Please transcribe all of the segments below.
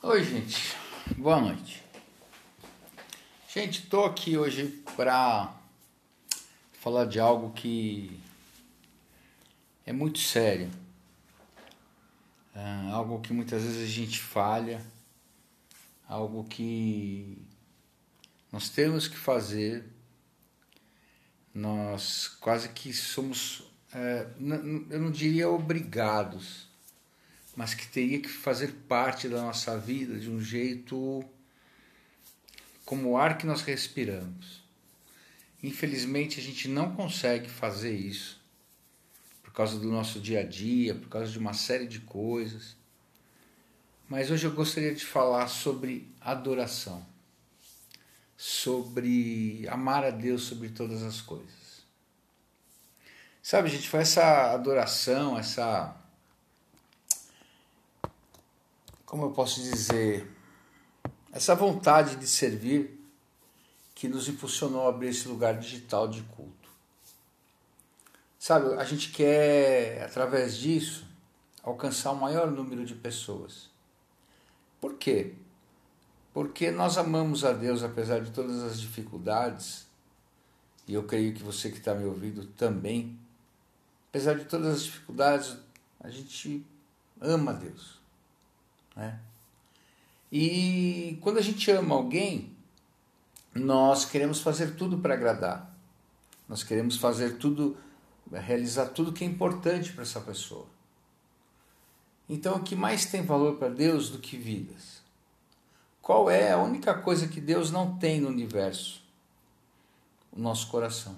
Oi, gente. Boa noite. Gente, estou aqui hoje para falar de algo que é muito sério. É algo que muitas vezes a gente falha, algo que nós temos que fazer, nós quase que somos, é, eu não diria obrigados, mas que teria que fazer parte da nossa vida de um jeito como o ar que nós respiramos. Infelizmente, a gente não consegue fazer isso por causa do nosso dia a dia, por causa de uma série de coisas. Mas hoje eu gostaria de falar sobre adoração, sobre amar a Deus sobre todas as coisas. Sabe, gente, foi essa adoração, essa como eu posso dizer, essa vontade de servir que nos impulsionou a abrir esse lugar digital de culto. Sabe, a gente quer, através disso, alcançar o maior número de pessoas. Por quê? Porque nós amamos a Deus apesar de todas as dificuldades, e eu creio que você que está me ouvindo também, apesar de todas as dificuldades, a gente ama a Deus. Né? E quando a gente ama alguém, nós queremos fazer tudo para agradar. Nós queremos fazer tudo, realizar tudo que é importante para essa pessoa. Então, o que mais tem valor para Deus do que vidas? Qual é a única coisa que Deus não tem no universo? O nosso coração.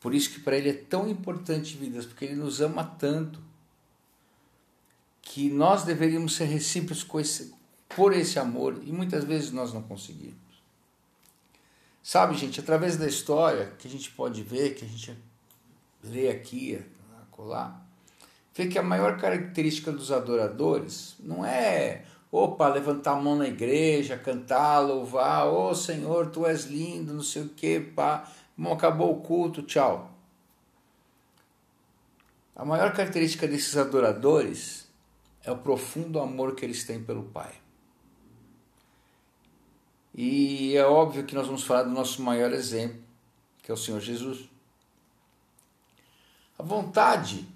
Por isso que para Ele é tão importante vidas, porque Ele nos ama tanto que nós deveríamos ser recíprocos por esse amor e muitas vezes nós não conseguimos. Sabe, gente, através da história que a gente pode ver, que a gente lê aqui, colar, vê que a maior característica dos adoradores não é, opa, levantar a mão na igreja, cantar, louvar, ô oh, Senhor, tu és lindo, não sei o que, pá, bom, acabou o culto, tchau. A maior característica desses adoradores é o profundo amor que eles têm pelo Pai. E é óbvio que nós vamos falar do nosso maior exemplo, que é o Senhor Jesus. A vontade,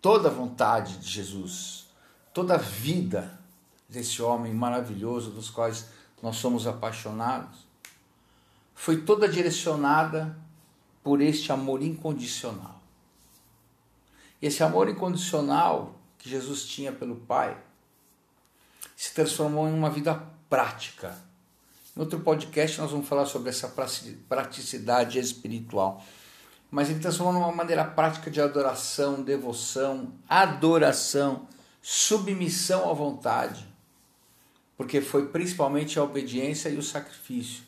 toda a vontade de Jesus, toda a vida desse homem maravilhoso, dos quais nós somos apaixonados, foi toda direcionada por este amor incondicional. Esse amor incondicional que Jesus tinha pelo Pai se transformou em uma vida prática. Em outro podcast nós vamos falar sobre essa praticidade espiritual. Mas ele transformou numa maneira prática de adoração, devoção, adoração, submissão à vontade. Porque foi principalmente a obediência e o sacrifício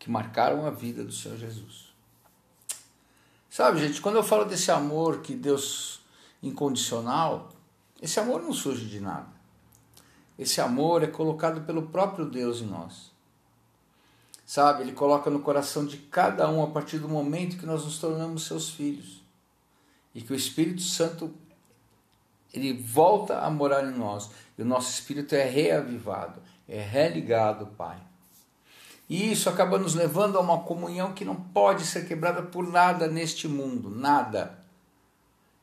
que marcaram a vida do Senhor Jesus. Sabe, gente, quando eu falo desse amor que Deus incondicional, esse amor não surge de nada. Esse amor é colocado pelo próprio Deus em nós. Sabe, ele coloca no coração de cada um a partir do momento que nós nos tornamos seus filhos. E que o Espírito Santo ele volta a morar em nós. E o nosso espírito é reavivado, é religado, Pai. E isso acaba nos levando a uma comunhão que não pode ser quebrada por nada neste mundo, nada.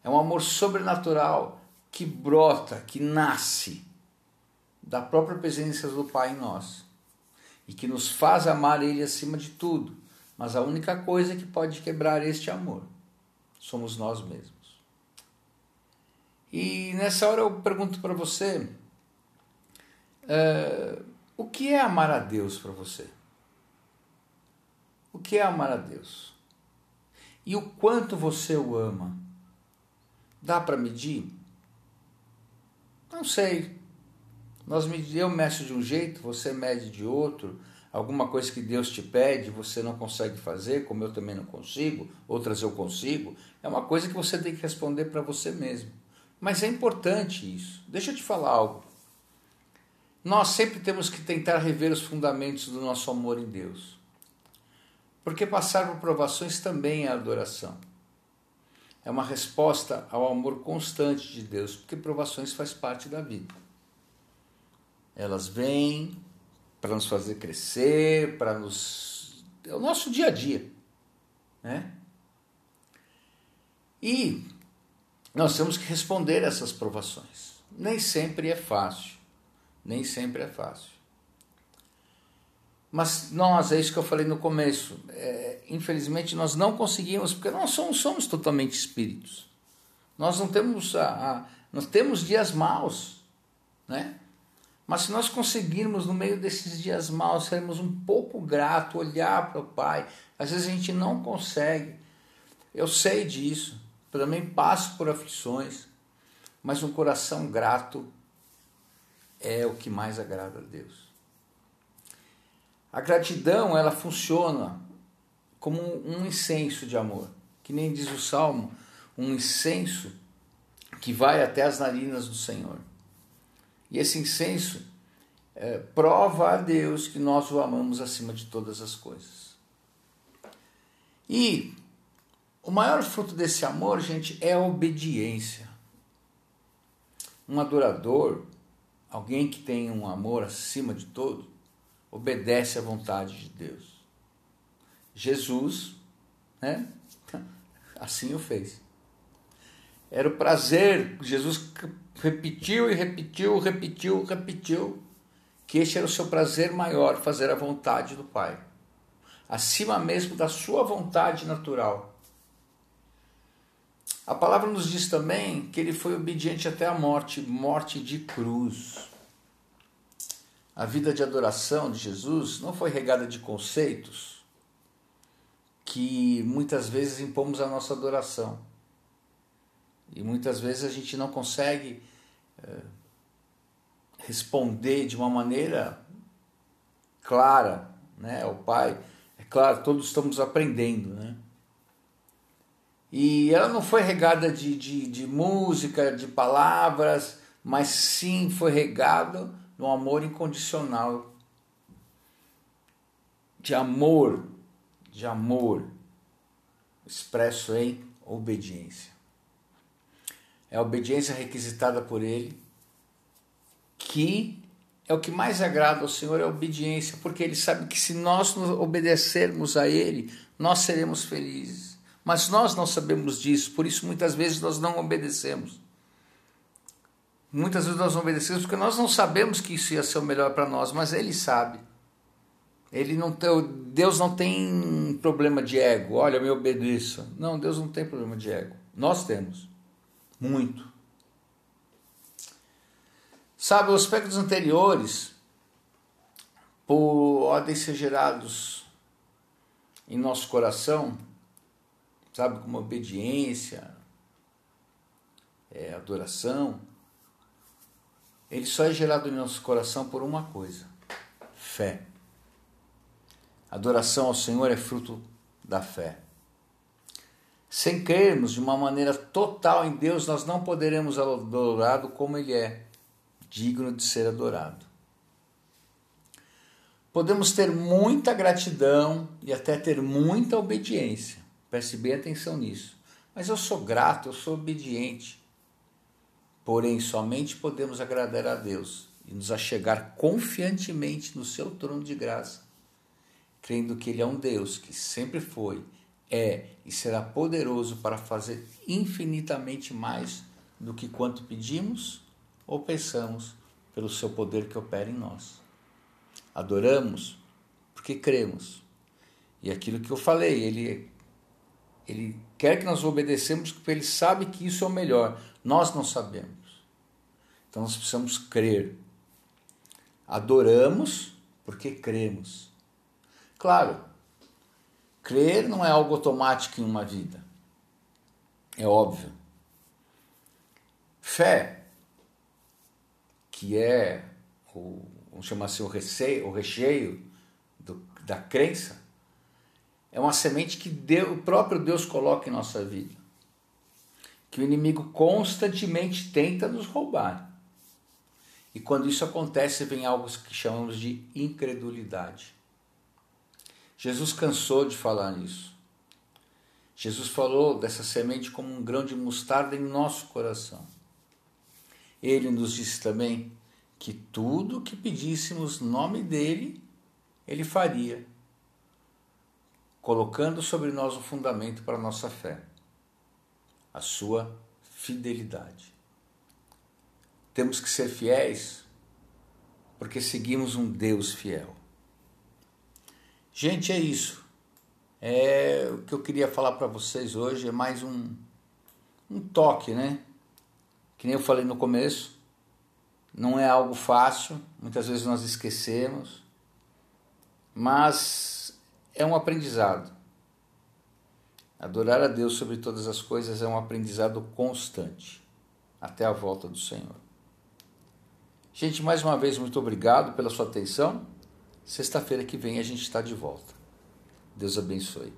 É um amor sobrenatural que brota, que nasce da própria presença do Pai em nós e que nos faz amar Ele acima de tudo. Mas a única coisa que pode quebrar este amor somos nós mesmos. E nessa hora eu pergunto para você: uh, o que é amar a Deus para você? O que é amar a Deus? E o quanto você o ama? Dá para medir? Não sei. Nós, eu meço de um jeito, você mede de outro. Alguma coisa que Deus te pede, você não consegue fazer, como eu também não consigo, outras eu consigo. É uma coisa que você tem que responder para você mesmo. Mas é importante isso. Deixa eu te falar algo. Nós sempre temos que tentar rever os fundamentos do nosso amor em Deus. Porque passar por provações também é adoração é uma resposta ao amor constante de Deus, porque provações faz parte da vida. Elas vêm para nos fazer crescer, para nos. É o nosso dia a dia. Né? E nós temos que responder essas provações. Nem sempre é fácil. Nem sempre é fácil. Mas nós, é isso que eu falei no começo, é, infelizmente nós não conseguimos, porque nós somos, somos totalmente espíritos. Nós não temos a, a, nós temos dias maus, né? Mas se nós conseguirmos no meio desses dias maus sermos um pouco grato, olhar para o Pai, às vezes a gente não consegue. Eu sei disso, também passo por aflições, mas um coração grato é o que mais agrada a Deus. A gratidão, ela funciona como um incenso de amor, que nem diz o Salmo, um incenso que vai até as narinas do Senhor. E esse incenso é, prova a Deus que nós o amamos acima de todas as coisas. E o maior fruto desse amor, gente, é a obediência. Um adorador, alguém que tem um amor acima de todo, obedece à vontade de Deus. Jesus, né? Assim o fez. Era o prazer, Jesus repetiu e repetiu, repetiu, repetiu, que este era o seu prazer maior, fazer a vontade do Pai, acima mesmo da sua vontade natural. A palavra nos diz também que ele foi obediente até a morte, morte de cruz. A vida de adoração de Jesus não foi regada de conceitos que muitas vezes impomos a nossa adoração. E muitas vezes a gente não consegue é, responder de uma maneira clara, né? O Pai, é claro, todos estamos aprendendo, né? E ela não foi regada de, de, de música, de palavras, mas sim foi regada no amor incondicional, de amor, de amor expresso em obediência. É a obediência requisitada por Ele, que é o que mais agrada ao Senhor, é a obediência, porque Ele sabe que se nós obedecermos a Ele, nós seremos felizes. Mas nós não sabemos disso, por isso muitas vezes nós não obedecemos. Muitas vezes nós obedecemos porque nós não sabemos que isso ia ser o melhor para nós, mas Ele sabe. Ele não tem, Deus não tem problema de ego. Olha, me obedeça. Não, Deus não tem problema de ego. Nós temos. Muito. Sabe, os aspectos anteriores podem ser gerados em nosso coração, sabe, como obediência, é, adoração, ele só é gerado em nosso coração por uma coisa: fé. Adoração ao Senhor é fruto da fé. Sem crermos de uma maneira total em Deus, nós não poderemos adorá-lo como Ele é, digno de ser adorado. Podemos ter muita gratidão e até ter muita obediência. Preste bem atenção nisso. Mas eu sou grato, eu sou obediente. Porém, somente podemos agradar a Deus e nos achegar confiantemente no seu trono de graça, crendo que Ele é um Deus que sempre foi, é e será poderoso para fazer infinitamente mais do que quanto pedimos ou pensamos pelo seu poder que opera em nós. Adoramos porque cremos. E aquilo que eu falei, ele ele quer que nós obedecemos porque ele sabe que isso é o melhor. Nós não sabemos. Então nós precisamos crer. Adoramos porque cremos. Claro, crer não é algo automático em uma vida. É óbvio. Fé, que é o, vamos chamar assim, o recheio, o recheio do, da crença, é uma semente que Deus, o próprio Deus coloca em nossa vida. Que o inimigo constantemente tenta nos roubar. E quando isso acontece, vem algo que chamamos de incredulidade. Jesus cansou de falar nisso. Jesus falou dessa semente como um grão de mostarda em nosso coração. Ele nos disse também que tudo que pedíssemos no nome dele, ele faria, colocando sobre nós o fundamento para a nossa fé, a sua fidelidade. Temos que ser fiéis porque seguimos um Deus fiel. Gente, é isso. É o que eu queria falar para vocês hoje é mais um um toque, né? Que nem eu falei no começo, não é algo fácil, muitas vezes nós esquecemos, mas é um aprendizado. Adorar a Deus sobre todas as coisas é um aprendizado constante, até a volta do Senhor. Gente, mais uma vez, muito obrigado pela sua atenção. Sexta-feira que vem a gente está de volta. Deus abençoe.